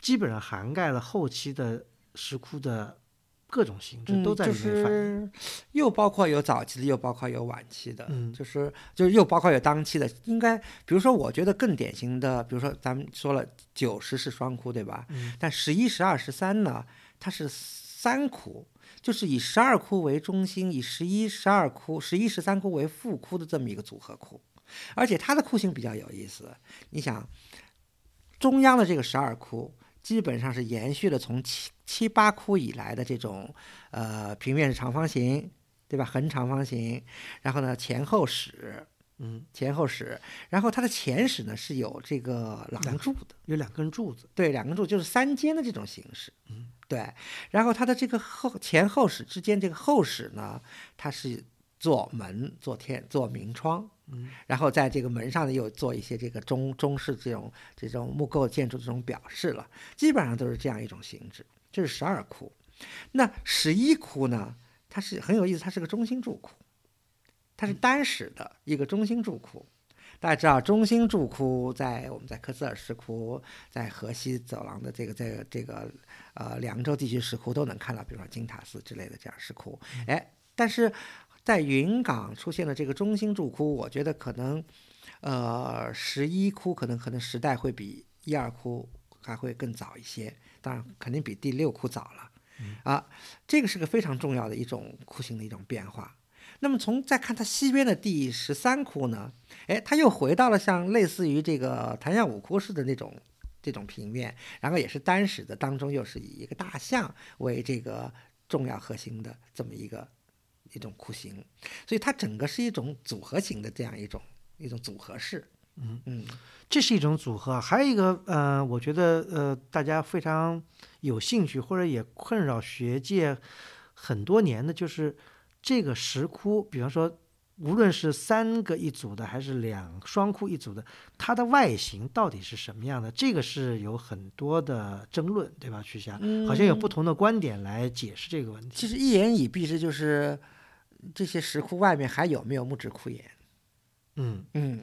基本上涵盖了后期的石窟的各种形制，都在里面反映。是又包括有早期的，又包括有晚期的，嗯就是就是又包括有当期的。应该比如说，我觉得更典型的，比如说咱们说了九十是双窟，对吧？嗯但十一、十二、十三呢，它是三窟，就是以十二窟为中心，以十一、十二窟、十一、十三窟为副窟的这么一个组合窟，而且它的窟形比较有意思。你想，中央的这个十二窟基本上是延续了从七七八窟以来的这种呃平面是长方形，对吧？横长方形，然后呢前后室。嗯，前后室，然后它的前室呢是有这个廊柱的，有两根柱子。对，两根柱就是三间的这种形式，嗯，对。然后它的这个后前后室之间这个后室呢，它是做门、做天、做明窗，嗯，然后在这个门上呢又做一些这个中中式这种这种木构建筑这种表示了，基本上都是这样一种形制。这是十二窟，那十一窟呢，它是很有意思，它是个中心柱窟，它是单室的一个中心柱窟。大家知道，中心柱窟在我们在科斯尔石窟，在河西走廊的这个这个这个呃凉州地区石窟都能看到，比如说金塔寺之类的这样石窟。哎，但是在云冈出现了这个中心柱窟，我觉得可能呃十一窟可能可能时代会比一二窟还会更早一些，当然肯定比第六窟早了。啊，这个是个非常重要的一种窟形的一种变化。那么从再看它西边的第十三窟呢，哎，它又回到了像类似于这个昙曜五窟似的那种这种平面，然后也是单室的，当中又是以一个大象为这个重要核心的这么一个一种窟形，所以它整个是一种组合型的这样一种一种组合式。嗯嗯这是一种组合，还有一个呃，我觉得呃，大家非常有兴趣或者也困扰学界很多年的，就是这个石窟，比方说，无论是三个一组的，还是两双窟一组的，它的外形到底是什么样的？这个是有很多的争论，对吧？曲霞，好像有不同的观点来解释这个问题。其实一言以蔽之，就是这些石窟外面还有没有木质窟檐？嗯嗯，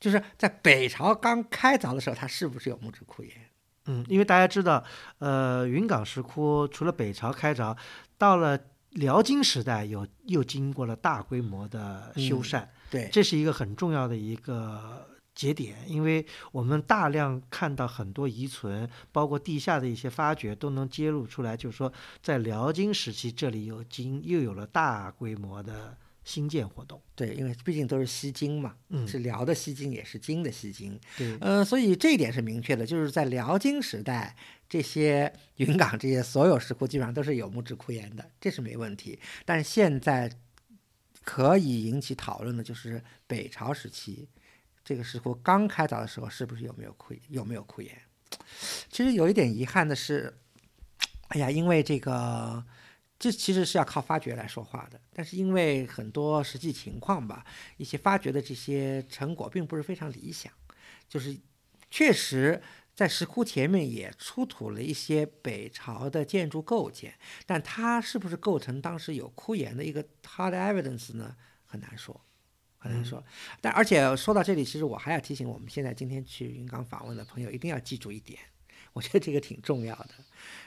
就是在北朝刚开凿的时候，它是不是有木质窟檐？嗯，因为大家知道，呃，云冈石窟除了北朝开凿，到了辽金时代有又经过了大规模的修嗯缮，对，这是一个很重要的一个节点，因为我们大量看到很多遗存，包括地下的一些发掘，都能揭露出来，就是说在辽金时期这里有经又有了大规模的新建活动。对，因为毕竟都是西京嘛，嗯是辽的西京，也是金的西京。对，呃，所以这一点是明确的，就是在辽金时代，这些 云冈这些所有石窟基本上都是有木质窟檐的，这是没问题。但是现在可以引起讨论的就是北朝时期这个石窟刚开凿的时候，是不是有没有窟有没有窟檐？其实有一点遗憾的是，哎呀，因为这个这其实是要靠发掘来说话的，但是因为很多实际情况吧，一些发掘的这些成果并不是非常理想，就是确实在石窟前面也出土了一些北朝的建筑构件，但它是不是构成当时有窟岩的一个 hard evidence 呢？很难说，很难说。但而且说到这里，其实我还要提醒我们现在今天去云冈访问的朋友，一定要记住一点，我觉得这个挺重要的。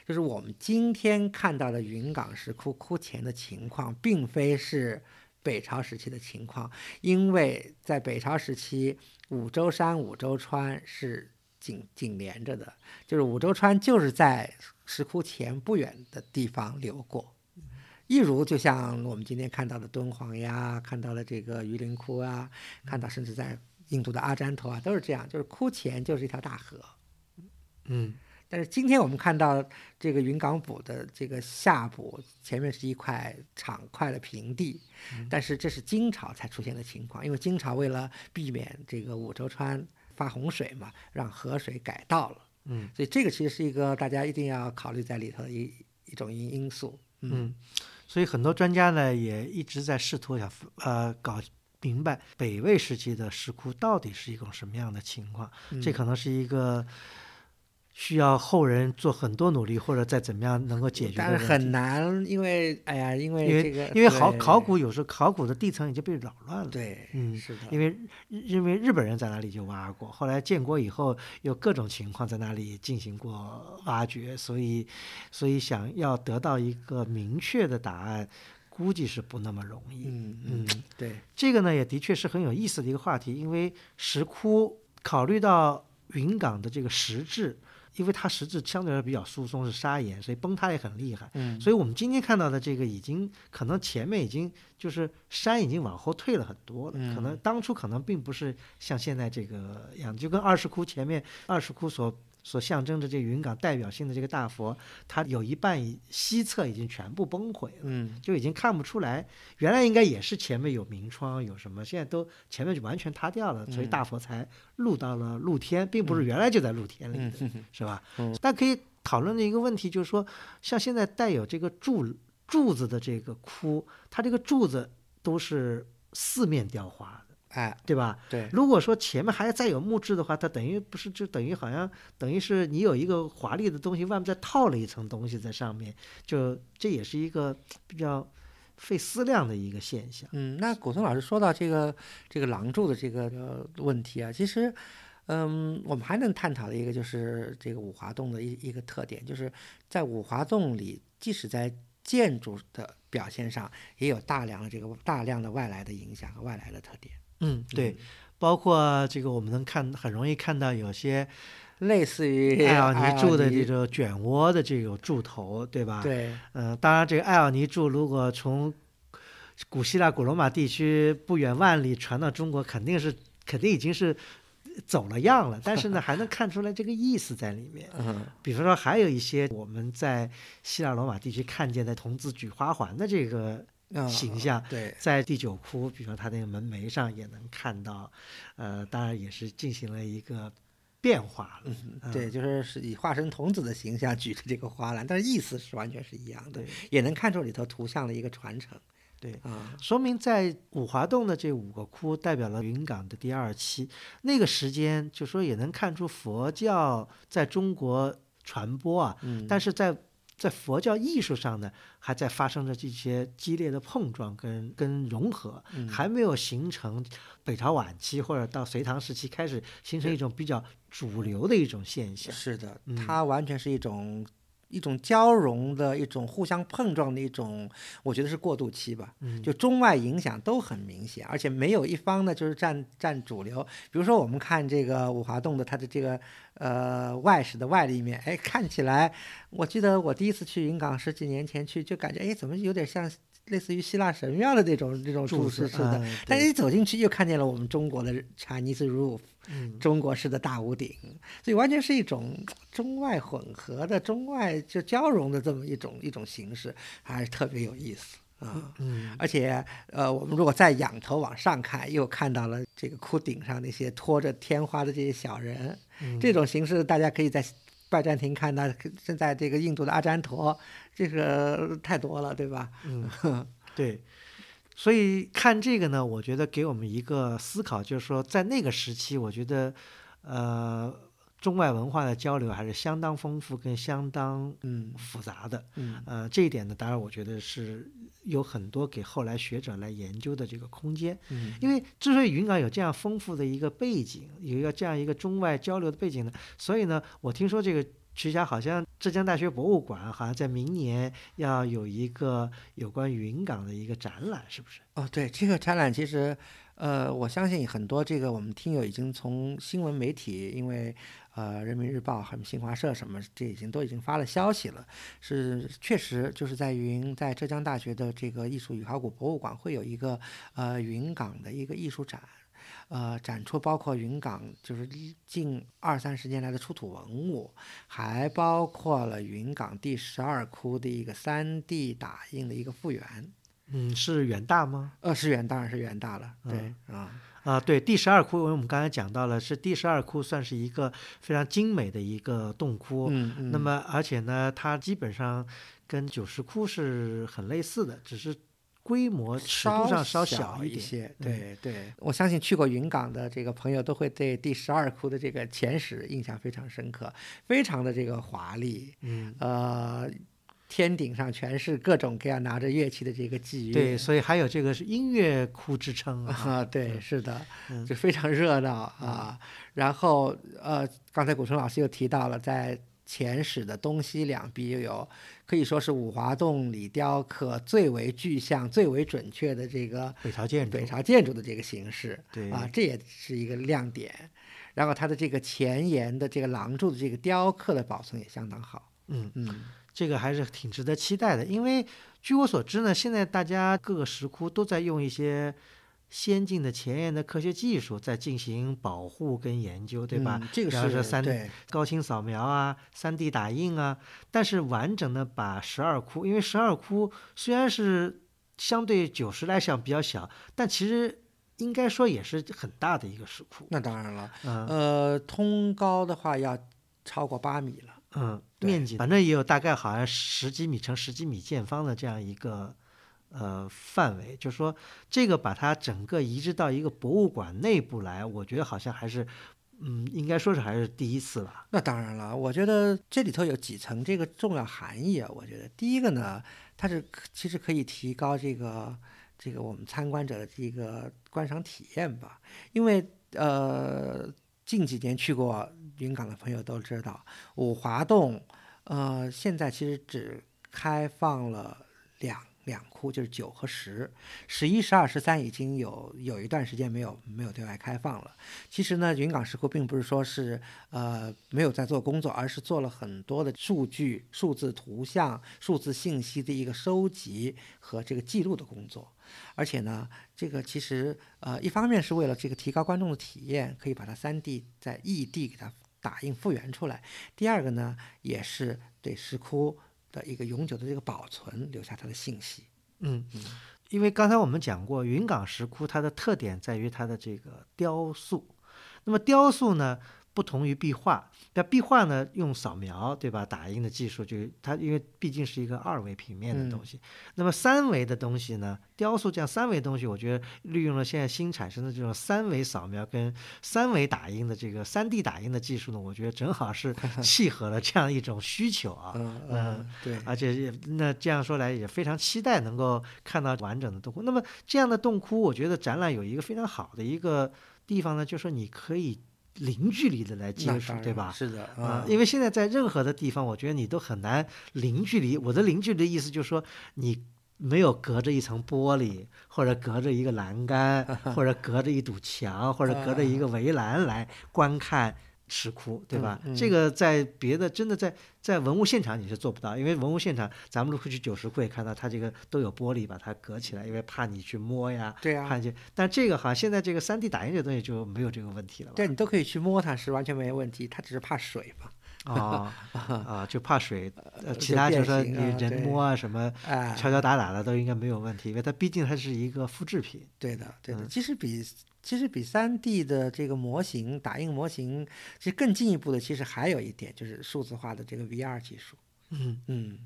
就是我们今天看到的云冈石窟窟前的情况，并非是北朝时期的情况，因为在北朝时期，五洲山、五洲川是紧紧连着的，就是五洲川就是在石窟前不远的地方流过。一如就像我们今天看到的敦煌呀，看到了这个榆林窟啊，看到甚至在印度的阿占陀啊，都是这样，就是窟前就是一条大河。嗯但是今天我们看到这个云冈堡的这个下部前面是一块敞快的平地，但是这是金朝才出现的情况，因为金朝为了避免这个五洲川发洪水嘛，让河水改道了，嗯。所以这个其实是一个大家一定要考虑在里头的一一种因因素。嗯，所以很多专家呢也一直在试图想呃搞明白北魏时期的石窟到底是一种什么样的情况，这嗯可能是一个需要后人做很多努力，或者再怎么样能够解决但是。很难，因为哎呀，因为因为这个因为考考古有时候考古的地层已经被扰乱了。对，嗯是的，因为因为日本人在那里就挖过，后来建国以后有各种情况在那里进行过挖掘，所以所以想要得到一个明确的答案，估计是不那么容易。嗯嗯嗯，对，这个呢也的确是很有意思的一个话题，因为石窟考虑到云冈的这个石质，因为它实质相对来说比较疏松，是砂岩，所以崩塌也很厉害。嗯，所以我们今天看到的这个已经可能前面已经就是山已经往后退了很多了，可能嗯当初可能并不是像现在这个样子，就跟二十窟前面二十窟所所象征着这云冈代表性的这个大佛，它有一半西侧已经全部崩毁了。嗯就已经看不出来，原来应该也是前面有明窗有什么，现在都前面就完全塌掉了，所以嗯大佛才露到了露天，并不是原来就在露天里的，是吧嗯？但可以讨论的一个问题就是说，像现在带有这个柱柱子的这个窟，它这个柱子都是四面雕花的，哎，对吧？对，如果说前面还要再有木质的话，它等于不是就等于好像等于是你有一个华丽的东西，外面再套了一层东西在上面，就这也是一个比较费思量的一个现象。嗯，那古松老师说到这个这个廊柱的这个呃问题啊，其实，嗯，我们还能探讨的一个就是这个五华洞的一一个特点，就是在五华洞里，即使在建筑的表现上，也有大量的这个大量的外来的影响和外来的特点。嗯，对，包括这个我们能看很容易看到有些 类似于艾奥尼柱的这种卷涡的这种柱头，对吧？。对，嗯、当然这个艾奥尼柱如果从古希腊、古罗马地区不远万里传到中国，肯定是肯定已经是走了样了。但是呢，还能看出来这个意思在里面。嗯比方说，还有一些我们在希腊罗马地区看见的童子举花环的这个嗯形象，对，在第九窟，比如说它那个门楣上也能看到，呃，当然也是进行了一个变化了。嗯对，就是是以化身童子的形象举着这个花篮，但是意思是完全是一样的，也能看出里头图像的一个传承。对，啊，说明在五华洞的这五个窟代表了云冈的第二期，那个时间就说也能看出佛教在中国传播啊，嗯，但是在在佛教艺术上呢，还在发生着这些激烈的碰撞跟跟融合，嗯。还没有形成北朝晚期或者到隋唐时期开始形成一种比较主流的一种现象。是的嗯，它完全是一种一种交融的一种互相碰撞的一种，我觉得是过渡期吧。嗯就中外影响都很明显，而且没有一方呢就是占占主流。比如说我们看这个五华洞的它的这个呃外室的外立面，哎，看起来，我记得我第一次去云冈十几年前去，就感觉哎怎么有点像类似于希腊神庙的这种这种柱式似的。嗯但是一走进去，又看见了我们中国的 Chinese roof，嗯中国式的大屋顶，所以完全是一种中外混合的、中外就交融的这么一种一种形式，还是特别有意思啊。嗯而且，呃，我们如果再仰头往上看，又看到了这个窟顶上那些拖着天花的这些小人，嗯这种形式大家可以在拜占庭看的，现在这个印度的阿占陀，这个太多了，对吧？嗯，对。所以看这个呢，我觉得给我们一个思考，就是说在那个时期，我觉得，呃，中外文化的交流还是相当丰富跟相当嗯复杂的。嗯呃，这一点呢，当然我觉得是有很多给后来学者来研究的这个空间。嗯因为之所以云冈有这样丰富的一个背景，有一个这样一个中外交流的背景呢，所以呢，我听说这个徐霞好像浙江大学博物馆好像在明年要有一个有关云冈的一个展览，是不是？哦，对，这个展览其实，呃，我相信很多这个我们听友已经从新闻媒体，因为呃，人民日报、还有新华社什么，这已经都已经发了消息了。是确实就是在云，在浙江大学的这个艺术与考古博物馆会有一个呃云冈的一个艺术展。呃，展出包括云冈就是近二三十年来的出土文物，还包括了云冈第十二窟的一个三 D 打印的一个复原。嗯，是远大吗？呃，是远，当然是远大了。对啊，啊、对，第十二窟，因为我们刚才讲到了，是第十二窟算是一个非常精美的一个洞窟。嗯嗯。那么，而且呢，它基本上跟九十窟是很类似的，只是规模尺度上稍小一点。些。嗯对对，我相信去过云冈的这个朋友都会对第十二窟的这个前史印象非常深刻，非常的这个华丽。嗯，呃，天顶上全是各种各样拿着乐器的这个祭乐。对，所以还有这个是音乐窟之称啊。啊，对，嗯是的，嗯就非常热闹啊。然后呃，刚才古春老师又提到了，在前史的东西两壁又有可以说是五华洞里雕刻最为具象、最为准确的这个北朝建筑。北朝建筑的这个形式对啊，这也是一个亮点。然后它的这个前沿的这个廊柱的这个雕刻的保存也相当好。嗯，嗯这个还是挺值得期待的，因为据我所知呢，现在大家各个石窟都在用一些先进的前沿的科学技术在进行保护跟研究，对吧？嗯这个是三对高清扫描啊、三 D 打印啊，但是完整的把十二窟，因为十二窟虽然是相对九十来讲比较小，但其实应该说也是很大的一个石窟。那当然了，嗯呃，通高的话要超过八米了。嗯，对面积反正也有大概好像十几米乘十几米见方的这样一个呃范围，就是说这个把它整个移植到一个博物馆内部来，我觉得好像还是嗯，应该说是还是第一次吧。那当然了，我觉得这里头有几层这个重要含义啊。我觉得第一个呢，它是其实可以提高这个这个我们参观者的这个观赏体验吧，因为呃近几年去过云冈的朋友都知道，五华洞呃现在其实只开放了两。两窟就是九和十，十一、十二、十三已经有有一段时间没有没有对外开放了。其实呢，云冈石窟并不是说是呃没有在做工作，而是做了很多的数据、数字图像、数字信息的一个收集和这个记录的工作。而且呢，这个其实呃一方面是为了这个提高观众的体验，可以把它三 D 在异地给它打印复原出来；第二个呢，也是对石窟的一个永久的这个保存留下它的信息。嗯，因为刚才我们讲过，云冈石窟它的特点在于它的这个雕塑。那么雕塑呢，不同于壁画，那壁画呢用扫描对吧，打印的技术就它因为毕竟是一个二维平面的东西。那么三维的东西呢，雕塑这样三维东西，我觉得利用了现在新产生的这种三维扫描跟三维打印的这个三 D 打印的技术呢，我觉得正好是契合了这样一种需求啊。嗯嗯，对，而且也那这样说来也非常期待能够看到完整的洞窟。那么这样的洞窟，我觉得展览有一个非常好的一个地方呢，就是说你可以零距离的来接触，对吧？是的啊、因为现在在任何的地方，我觉得你都很难零距离。我的零距离的意思就是说，你没有隔着一层玻璃，或者隔着一个栏杆，或者隔着一堵墙，或者隔着一个围栏来观看石窟，对吧？嗯嗯这个在别的真的在在文物现场你是做不到，因为文物现场咱们如果去九十窟也看到，它这个都有玻璃把它隔起来，因为怕你去摸呀。对啊，怕你去，但这个好像现在这个三 D 打印这东西就没有这个问题了吧？对你都可以去摸它，是完全没有问题，它只是怕水嘛。啊啊，就怕水，呃，其他就说你人摸啊什么哎，敲敲打打的都应该没有问题，因为它毕竟它是一个复制品。对的，对的，嗯其实比其实比三 D 的这个模型打印模型，其实更进一步的，其实还有一点就是数字化的这个 VR 技术。嗯嗯，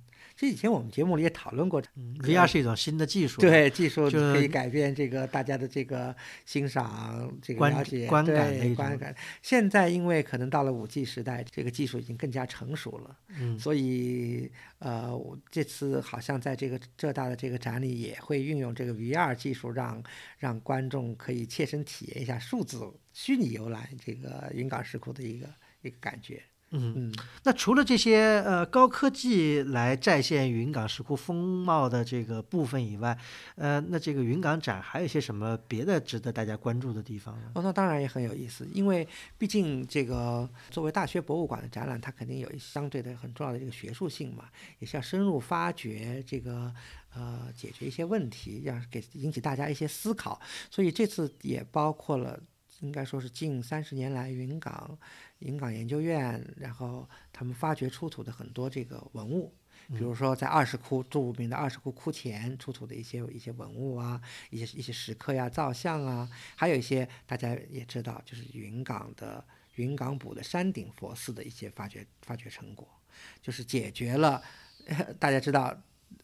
其实以前我们节目里也讨论过，嗯，VR 是一种新的技术，，对技术就可以改变这个大家的这个欣赏、这个了解、观感观感。现在因为可能到了五 G 时代，这个技术已经更加成熟了，嗯所以呃，我这次好像在这个浙大的这个展里也会运用这个 VR 技术让，让观众可以切身体验一下数字虚拟游览这个云冈石窟的一个一个感觉。嗯。嗯，那除了这些呃高科技来再现云冈石窟风貌的这个部分以外，呃，那这个云冈展还有一些什么别的值得大家关注的地方呢？哦，那当然也很有意思，因为毕竟这个作为大学博物馆的展览，它肯定有一相对的很重要的这个学术性嘛，也是要深入发掘这个呃解决一些问题，让给引起大家一些思考。所以这次也包括了，应该说是近三十年来云冈云冈研究院，然后他们发掘出土的很多这个文物。比如说，在二十窟著名的二十窟窟前出土的一些一些文物啊，一些一些石刻呀、造像啊，还有一些大家也知道，就是云冈的云冈堡的山顶佛寺的一些发掘发掘成果，就是解决了 大家知道。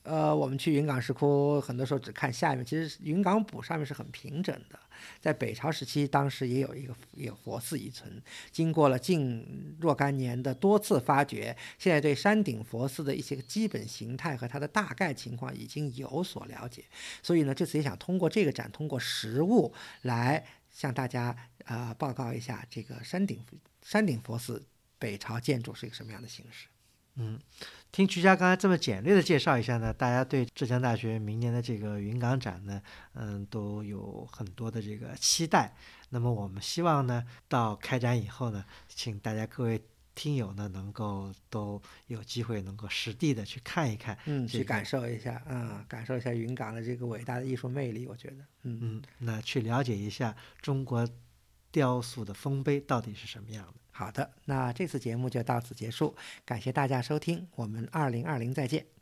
呃，我们去云冈石窟，很多时候只看下面，其实云冈堡上面是很平整的。在北朝时期，当时也有一个有佛寺遗存，经过了近若干年的多次发掘，现在对山顶佛寺的一些基本形态和它的大概情况已经有所了解。所以呢，这次也想通过这个展，通过实物来向大家呃报告一下这个山顶山顶佛寺北朝建筑是一个什么样的形式。听徐佳刚才这么简略的介绍一下呢，大家对浙江大学明年的这个云冈展呢，嗯，都有很多的这个期待。那么我们希望呢，到开展以后呢，请大家各位听友呢，能够都有机会能够实地的去看一看，嗯，去感受一下啊、感受一下云冈的这个伟大的艺术魅力，我觉得，嗯嗯，那去了解一下中国雕塑的丰碑到底是什么样的。好的，那这次节目就到此结束，感谢大家收听，我们二零二零再见。